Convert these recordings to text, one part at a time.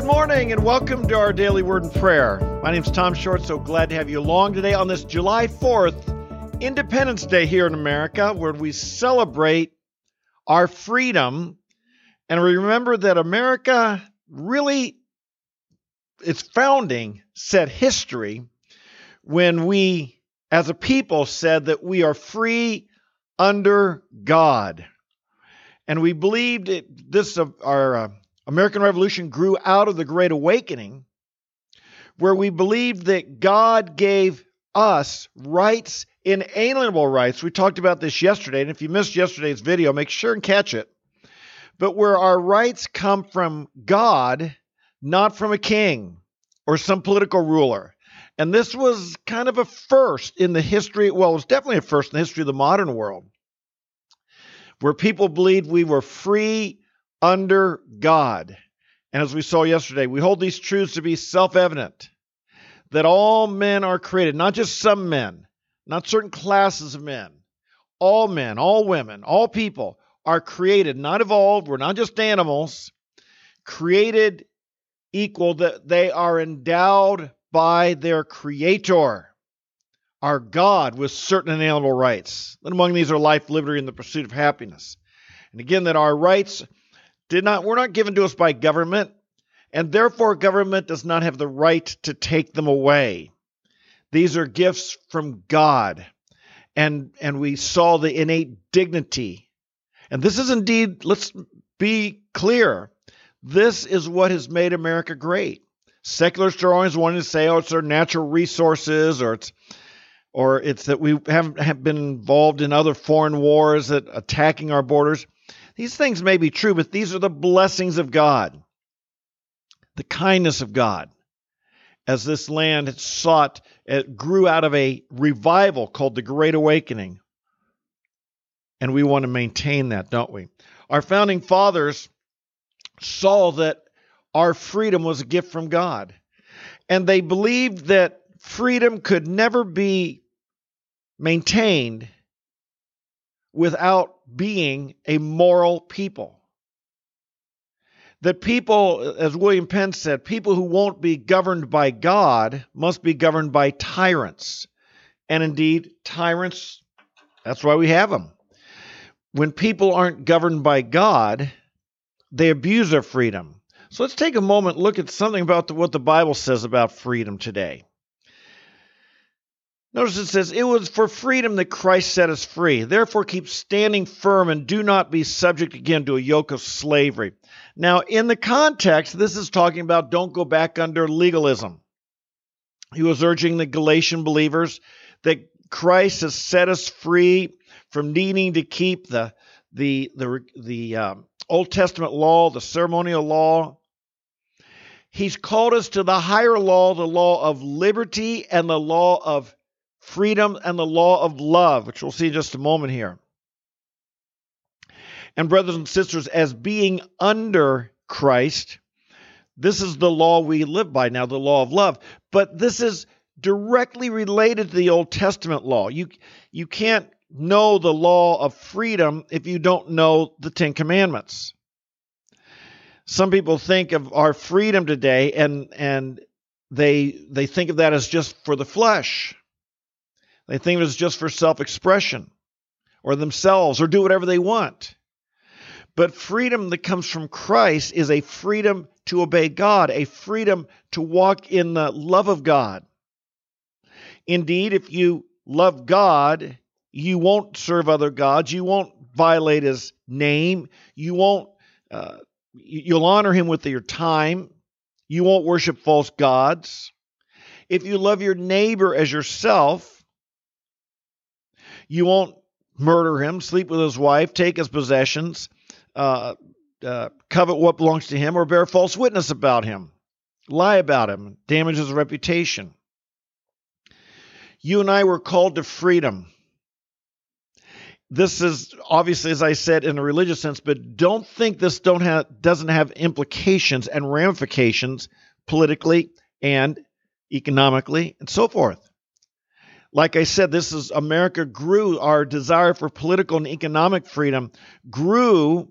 Good morning and welcome to our daily word and prayer. My name is Tom Short, so glad to have you along today on this July 4th, Independence Day here in America, where we celebrate our freedom and remember that America really, its founding set history when we, as a people, said that we are free under God. And we believed it, this, uh, our uh, American Revolution grew out of the Great Awakening, where we believed that God gave us rights, inalienable rights. We talked about this yesterday, and if you missed yesterday's video, make sure and catch it. But where our rights come from God, not from a king or some political ruler. And this was kind of a first in the history, well, it was definitely a first in the history of the modern world, where people believed we were free under God. And as we saw yesterday, we hold these truths to be self evident that all men are created, not just some men, not certain classes of men, all men, all women, all people are created, not evolved. We're not just animals, created equal, that they are endowed by their creator, our God, with certain inalienable rights. And among these are life, liberty, and the pursuit of happiness. And again, that our rights did not were not given to us by government, and therefore government does not have the right to take them away. These are gifts from God. And and we saw the innate dignity. And this is indeed, let's be clear, this is what has made America great. Secularists are always wanting to say, oh, it's our natural resources, or it's or it's that we haven't have been involved in other foreign wars that attacking our borders. These things may be true, but these are the blessings of God, the kindness of God. As this land sought, it grew out of a revival called the Great Awakening. And we want to maintain that, don't we? Our founding fathers saw that our freedom was a gift from God. And they believed that freedom could never be maintained without being a moral people. That people, as William Penn said, people who won't be governed by God must be governed by tyrants. And indeed, tyrants, that's why we have them. When people aren't governed by God, they abuse their freedom. So let's take a moment look at something about the, what the Bible says about freedom today. Notice it says, It was for freedom that Christ set us free. Therefore, keep standing firm and do not be subject again to a yoke of slavery. Now, in the context, this is talking about don't go back under legalism. He was urging the Galatian believers that Christ has set us free from needing to keep the the the the um, Old Testament law, the ceremonial law. He's called us to the higher law, the law of liberty and the law of freedom, and the law of love, which we'll see in just a moment here. And, brothers and sisters, as being under Christ, this is the law we live by now, the law of love. But this is directly related to the Old Testament law. You, you can't know the law of freedom if you don't know the Ten Commandments. Some people think of our freedom today and, and they, they think of that as just for the flesh. They think it was just for self expression or themselves or do whatever they want. But freedom that comes from Christ is a freedom to obey God, a freedom to walk in the love of God. Indeed, if you love God, you won't serve other gods, you won't violate his name, you won't uh, you'll honor him with your time, you won't worship false gods. If you love your neighbor as yourself, you won't murder him, sleep with his wife, take his possessions, uh, uh, covet what belongs to him, or bear false witness about him, lie about him, damage his reputation. You and I were called to freedom. This is obviously, as I said, in a religious sense, but don't think this don't have, doesn't have implications and ramifications politically and economically and so forth. Like I said, this is America grew, our desire for political and economic freedom grew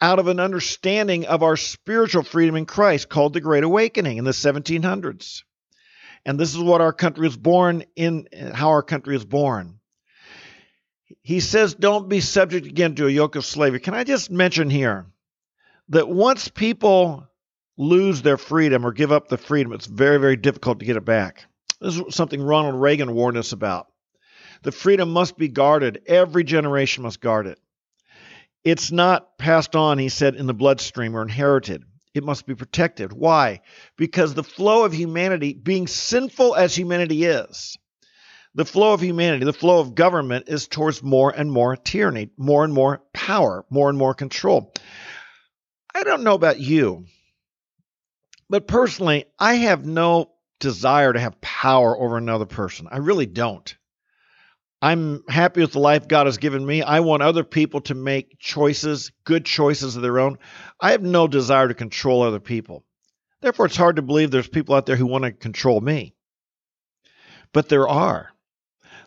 out of an understanding of our spiritual freedom in Christ called the Great Awakening in the 1700s. And this is what our country is born in, how our country is born. He says, don't be subject again to a yoke of slavery. Can I just mention here that once people lose their freedom or give up the freedom, it's very, very difficult to get it back. This is something Ronald Reagan warned us about. The freedom must be guarded. Every generation must guard it. It's not passed on, he said, in the bloodstream or inherited. It must be protected. Why? Because the flow of humanity, being sinful as humanity is, the flow of humanity, the flow of government is towards more and more tyranny, more and more power, more and more control. I don't know about you, but personally, I have no desire to have power over another person. I really don't. I'm happy with the life God has given me. I want other people to make choices, good choices of their own. I have no desire to control other people. Therefore, it's hard to believe there's people out there who want to control me. But there are.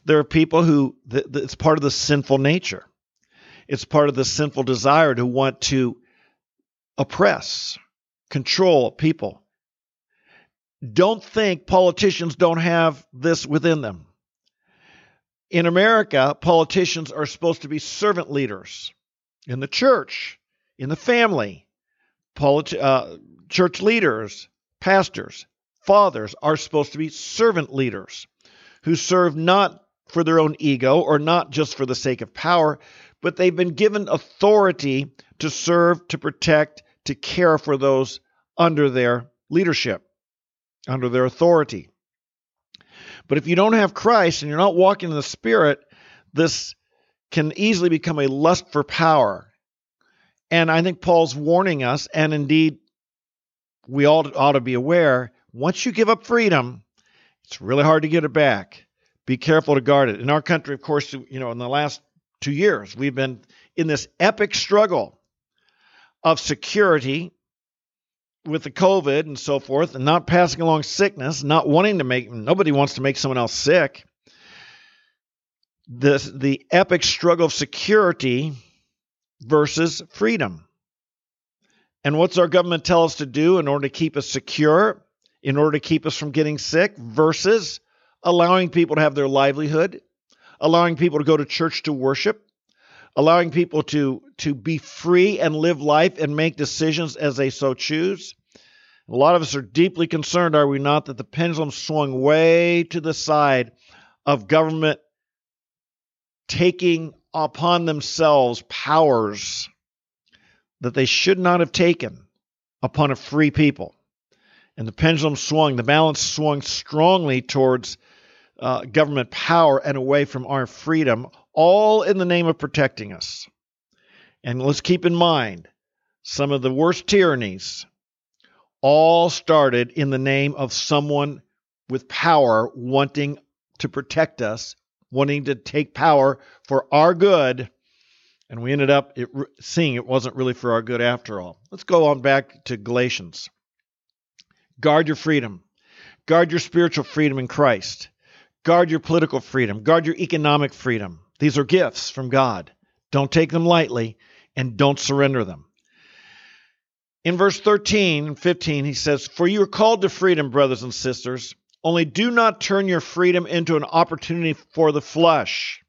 There are people who, it's part of the sinful nature. It's part of the sinful desire to want to oppress, control people. Don't think politicians don't have this within them. In America, politicians are supposed to be servant leaders in the church, in the family. Uh, church leaders, pastors, fathers are supposed to be servant leaders who serve not for their own ego or not just for the sake of power, but they've been given authority to serve, to protect, to care for those under their leadership, under their authority. But if you don't have Christ and you're not walking in the Spirit, this can easily become a lust for power. And I think Paul's warning us, and indeed, we all ought to be aware once you give up freedom, it's really hard to get it back. Be careful to guard it. In our country, of course, you know, in the last two years, we've been in this epic struggle of security with the COVID and so forth, and not passing along sickness, not wanting to make nobody wants to make someone else sick. The the epic struggle of security versus freedom. And what's our government tell us to do in order to keep us secure, in order to keep us from getting sick, versus allowing people to have their livelihood, allowing people to go to church to worship, allowing people to to be free and live life and make decisions as they so choose. A lot of us are deeply concerned, are we not, that the pendulum swung way to the side of government taking upon themselves powers that they should not have taken upon a free people. And the pendulum swung, the balance swung strongly towards uh, government power and away from our freedom, all in the name of protecting us. And let's keep in mind some of the worst tyrannies all started in the name of someone with power wanting to protect us, wanting to take power for our good. And we ended up seeing it wasn't really for our good after all. Let's go on back to Galatians. Guard your freedom. Guard your spiritual freedom in Christ. Guard your political freedom. Guard your economic freedom. These are gifts from God. Don't take them lightly and don't surrender them. In verse 13 and 15, he says, For you are called to freedom, brothers and sisters, only do not turn your freedom into an opportunity for the flesh.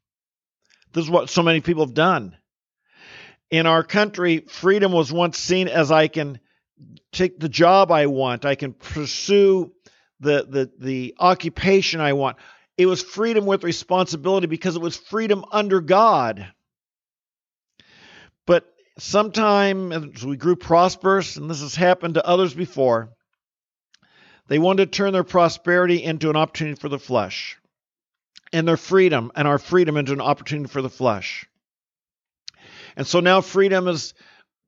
This is what so many people have done. In our country, freedom was once seen as I can take the job I want, I can pursue the, the, the occupation I want. It was freedom with responsibility because it was freedom under God. But sometime as we grew prosperous, and this has happened to others before, they wanted to turn their prosperity into an opportunity for the flesh, and their freedom and our freedom into an opportunity for the flesh. And so now freedom has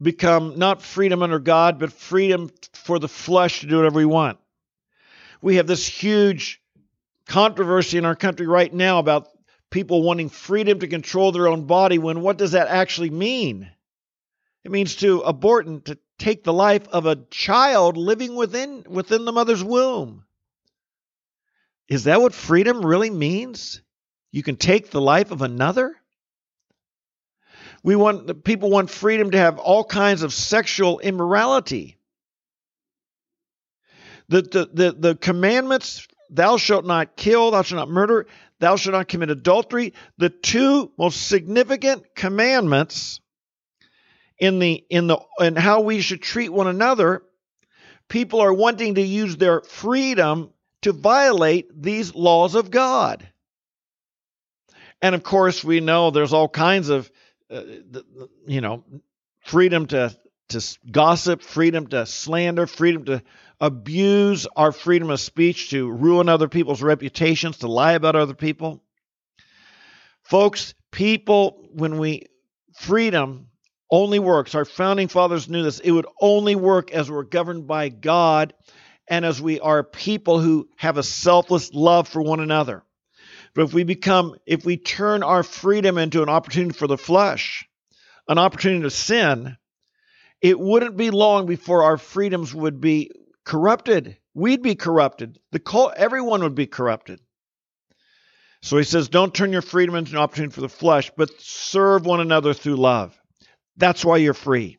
become not freedom under God, but freedom for the flesh to do whatever we want. We have this huge controversy in our country right now about people wanting freedom to control their own body when what does that actually mean? It means to abort and to take the life of a child living within within the mother's womb. Is that what freedom really means? You can take the life of another? We want people want freedom to have all kinds of sexual immorality. The, the, the, the commandments, thou shalt not kill, thou shalt not murder, thou shalt not commit adultery, the two most significant commandments in the in the in how we should treat one another, people are wanting to use their freedom to violate these laws of God. And of course, we know there's all kinds of, uh, you know, freedom to to gossip, freedom to slander, freedom to abuse our freedom of speech to ruin other people's reputations, to lie about other people. Folks, people, when we freedom only works, our founding fathers knew this, it would only work as we're governed by God and as we are people who have a selfless love for one another. But if we become, if we turn our freedom into an opportunity for the flesh, an opportunity to sin, it wouldn't be long before our freedoms would be corrupted. We'd be corrupted. The everyone would be corrupted. So he says, don't turn your freedom into an opportunity for the flesh, but serve one another through love. That's why you're free.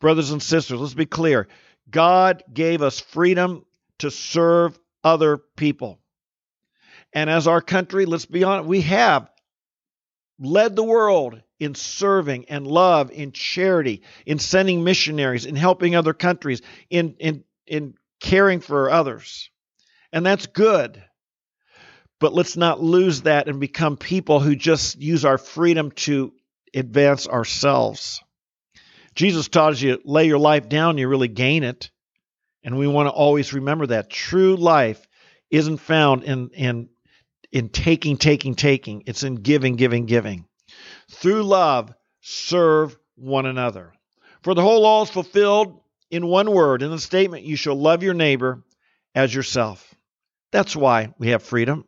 Brothers and sisters, let's be clear. God gave us freedom to serve other people. And as our country, let's be honest, we have led the world in serving and love, in charity, in sending missionaries, in helping other countries, in, in, in caring for others. And that's good. But let's not lose that and become people who just use our freedom to advance ourselves. Jesus taught us you lay your life down, you really gain it. And we want to always remember that. True life isn't found in, in, in taking, taking, taking. It's in giving, giving, giving. Through love, serve one another. For the whole law is fulfilled in one word, in the statement, you shall love your neighbor as yourself. That's why we have freedom.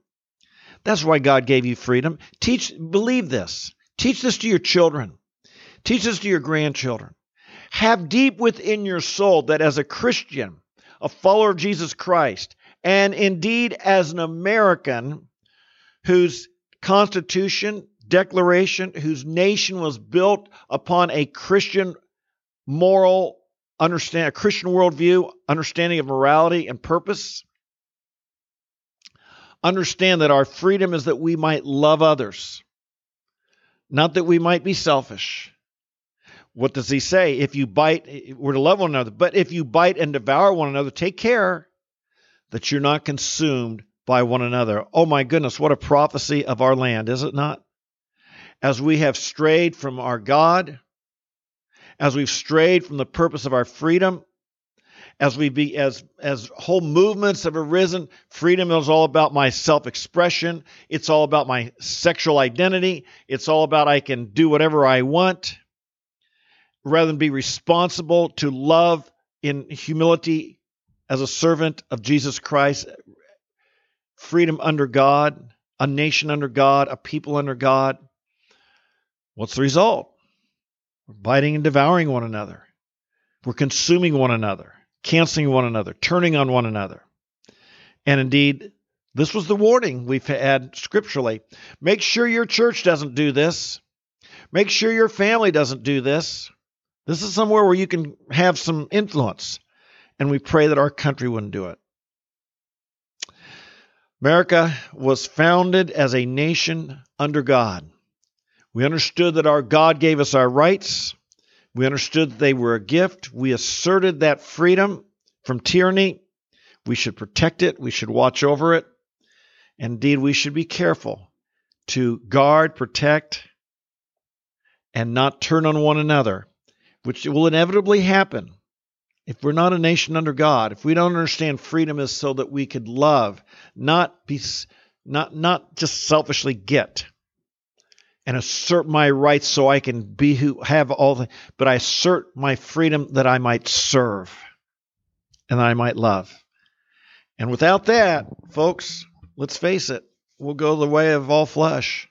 That's why God gave you freedom. Teach, believe this. Teach this to your children. Teach this to your grandchildren. Have deep within your soul that as a Christian, a follower of Jesus Christ, and indeed as an American whose Constitution, Declaration, whose nation was built upon a Christian moral understand, a Christian worldview, understanding of morality and purpose. Understand that our freedom is that we might love others not that we might be selfish. What does he say? If you bite, we're to love one another, but if you bite and devour one another, take care that you're not consumed by one another. Oh my goodness, what a prophecy of our land, is it not? As we have strayed from our God, as we've strayed from the purpose of our freedom, as we be as as whole movements have arisen freedom is all about my self-expression. It's all about my sexual identity. It's all about i can do whatever i want rather than be responsible to love in humility as a servant of jesus christ. Freedom under god a nation under god a people under god what's the result we're biting and devouring one another we're consuming one another canceling one another, turning on one another. And indeed, this was the warning we've had scripturally. Make sure your church doesn't do this. Make sure your family doesn't do this. This is somewhere where you can have some influence. And we pray that our country wouldn't do it. America was founded as a nation under God. We understood that our God gave us our rights. We understood that they were a gift. We asserted that freedom from tyranny. We should protect it. We should watch over it. Indeed, we should be careful to guard, protect, and not turn on one another, which will inevitably happen if we're not a nation under God. If we don't understand freedom is so that we could love, not be, not not just selfishly get and assert my rights so I can be who have all the, but I assert my freedom that I might serve and that I might love. And without that, folks, let's face it, we'll go the way of all flesh.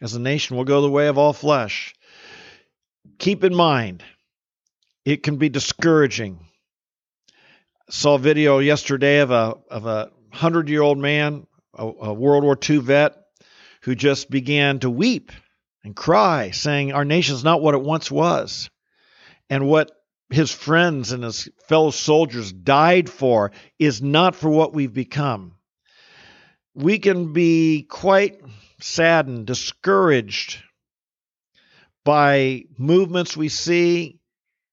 As a nation, we'll go the way of all flesh. Keep in mind, it can be discouraging. I saw a video yesterday of a of a hundred year old man, a, a World War II vet, who just began to weep. and cry, saying, Our nation's not what it once was. And what his friends and his fellow soldiers died for is not for what we've become. We can be quite saddened, discouraged by movements we see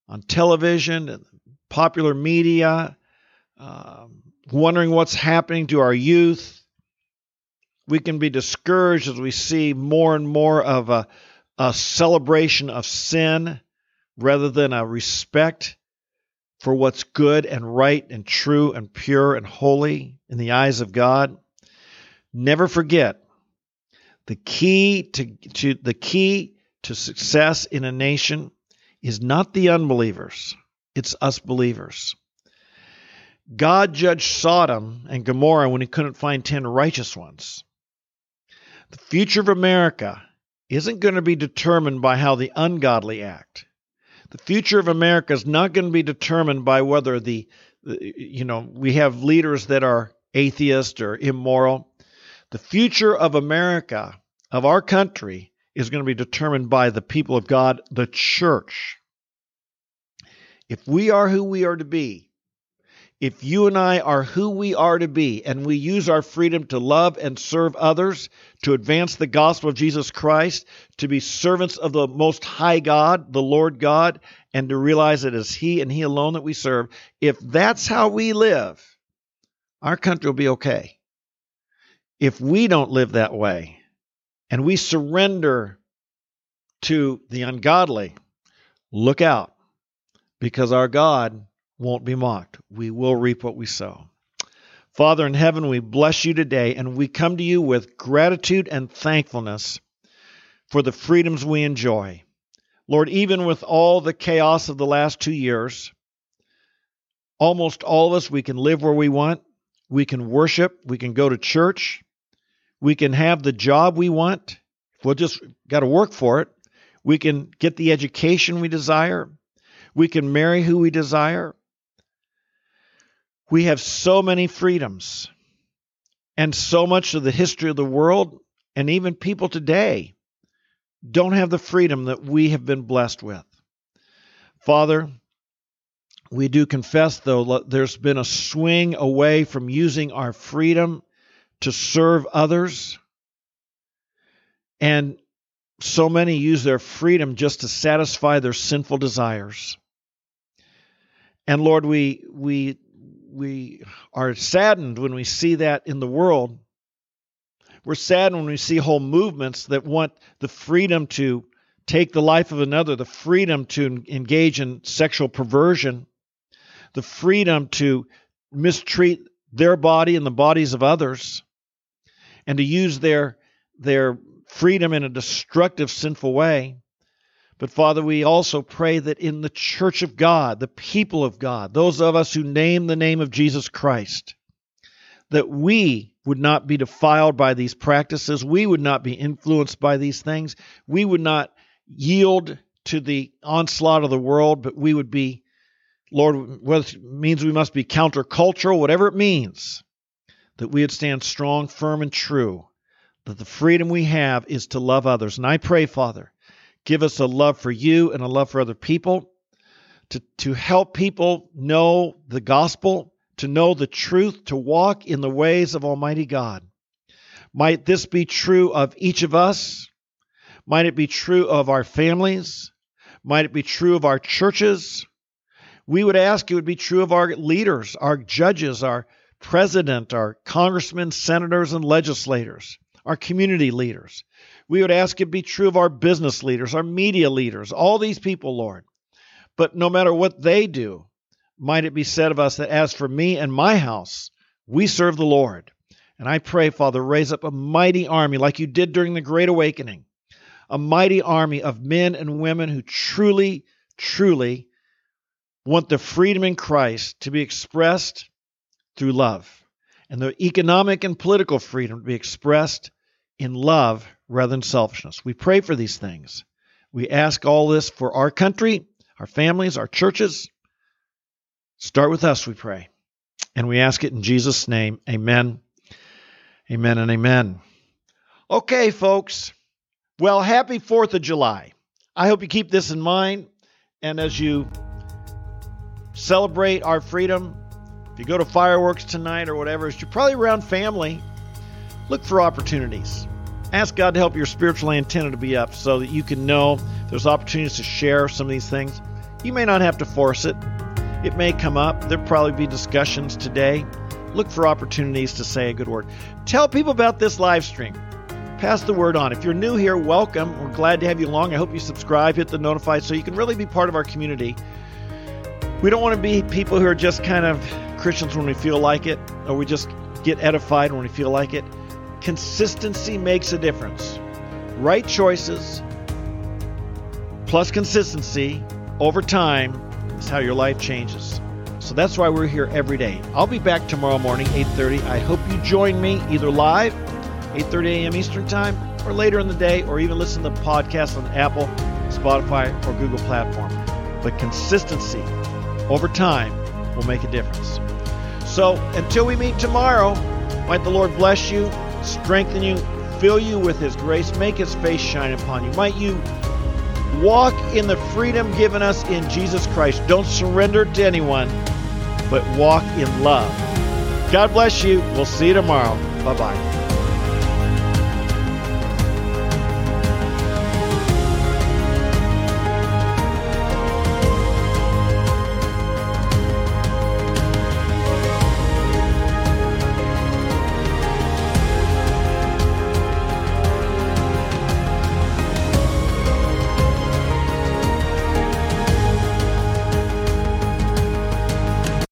on television and popular media, uh, wondering what's happening to our youth. We can be discouraged as we see more and more of a, a celebration of sin rather than a respect for what's good and right and true and pure and holy in the eyes of God. Never forget the key to, to the key to success in a nation is not the unbelievers, it's us believers. God judged Sodom and Gomorrah when he couldn't find 10 righteous ones. The future of America isn't going to be determined by how the ungodly act. The future of America is not going to be determined by whether the, you know, we have leaders that are atheist or immoral. The future of America, of our country, is going to be determined by the people of God, the church. If we are who we are to be, if you and I are who we are to be, and we use our freedom to love and serve others, to advance the gospel of Jesus Christ, to be servants of the Most High God, the Lord God, and to realize it is He and He alone that we serve, if that's how we live, our country will be okay. If we don't live that way and we surrender to the ungodly, look out because our God won't be mocked. We will reap what we sow. Father in heaven, we bless you today and we come to you with gratitude and thankfulness for the freedoms we enjoy. Lord, even with all the chaos of the last two years, almost all of us, we can live where we want. We can worship. We can go to church. We can have the job we want. We'll just got to work for it. We can get the education we desire. We can marry who we desire. We have so many freedoms and so much of the history of the world and even people today don't have the freedom that we have been blessed with. Father, we do confess, though, there's been a swing away from using our freedom to serve others. And so many use their freedom just to satisfy their sinful desires. And Lord, we, we we are saddened when we see that in the world. We're saddened when we see whole movements that want the freedom to take the life of another, the freedom to engage in sexual perversion, the freedom to mistreat their body and the bodies of others, and to use their, their freedom in a destructive, sinful way. But Father, we also pray that in the church of God, the people of God, those of us who name the name of Jesus Christ, that we would not be defiled by these practices. We would not be influenced by these things. We would not yield to the onslaught of the world, but we would be, Lord, what means we must be countercultural, whatever it means, that we would stand strong, firm, and true, that the freedom we have is to love others. And I pray, Father, Give us a love for you and a love for other people, to, to help people know the gospel, to know the truth, to walk in the ways of Almighty God. Might this be true of each of us? Might it be true of our families? Might it be true of our churches? We would ask it would be true of our leaders, our judges, our president, our congressmen, senators, and legislators, our community leaders. We would ask it be true of our business leaders, our media leaders, all these people, Lord. But no matter what they do, might it be said of us that as for me and my house, we serve the Lord. And I pray, Father, raise up a mighty army like you did during the Great Awakening, a mighty army of men and women who truly, truly want the freedom in Christ to be expressed through love, and the economic and political freedom to be expressed in love rather than selfishness. We pray for these things. We ask all this for our country, our families, our churches. Start with us, we pray. And we ask it in Jesus' name. Amen. Amen and amen. Okay, folks. Well, happy 4th of July. I hope you keep this in mind. And as you celebrate our freedom, if you go to fireworks tonight or whatever, you're probably around family, look for opportunities. Ask God to help your spiritual antenna to be up so that you can know there's opportunities to share some of these things. You may not have to force it. It may come up. There'll probably be discussions today. Look for opportunities to say a good word. Tell people about this live stream. Pass the word on. If you're new here, welcome. We're glad to have you along. I hope you subscribe, hit the notify so you can really be part of our community. We don't want to be people who are just kind of Christians when we feel like it, or we just get edified when we feel like it. Consistency makes a difference. Right choices plus consistency over time is how your life changes. So that's why we're here every day. I'll be back tomorrow morning, 8:30. I hope you join me either live, 8:30 a.m. Eastern Time, or later in the day, or even listen to the podcast on Apple, Spotify, or Google platform. But consistency over time will make a difference. So until we meet tomorrow, might the Lord bless you, strengthen you, fill you with His grace, make His face shine upon you. Might you walk in the freedom given us in Jesus Christ. Don't surrender to anyone, but walk in love. God bless you. We'll see you tomorrow. Bye bye.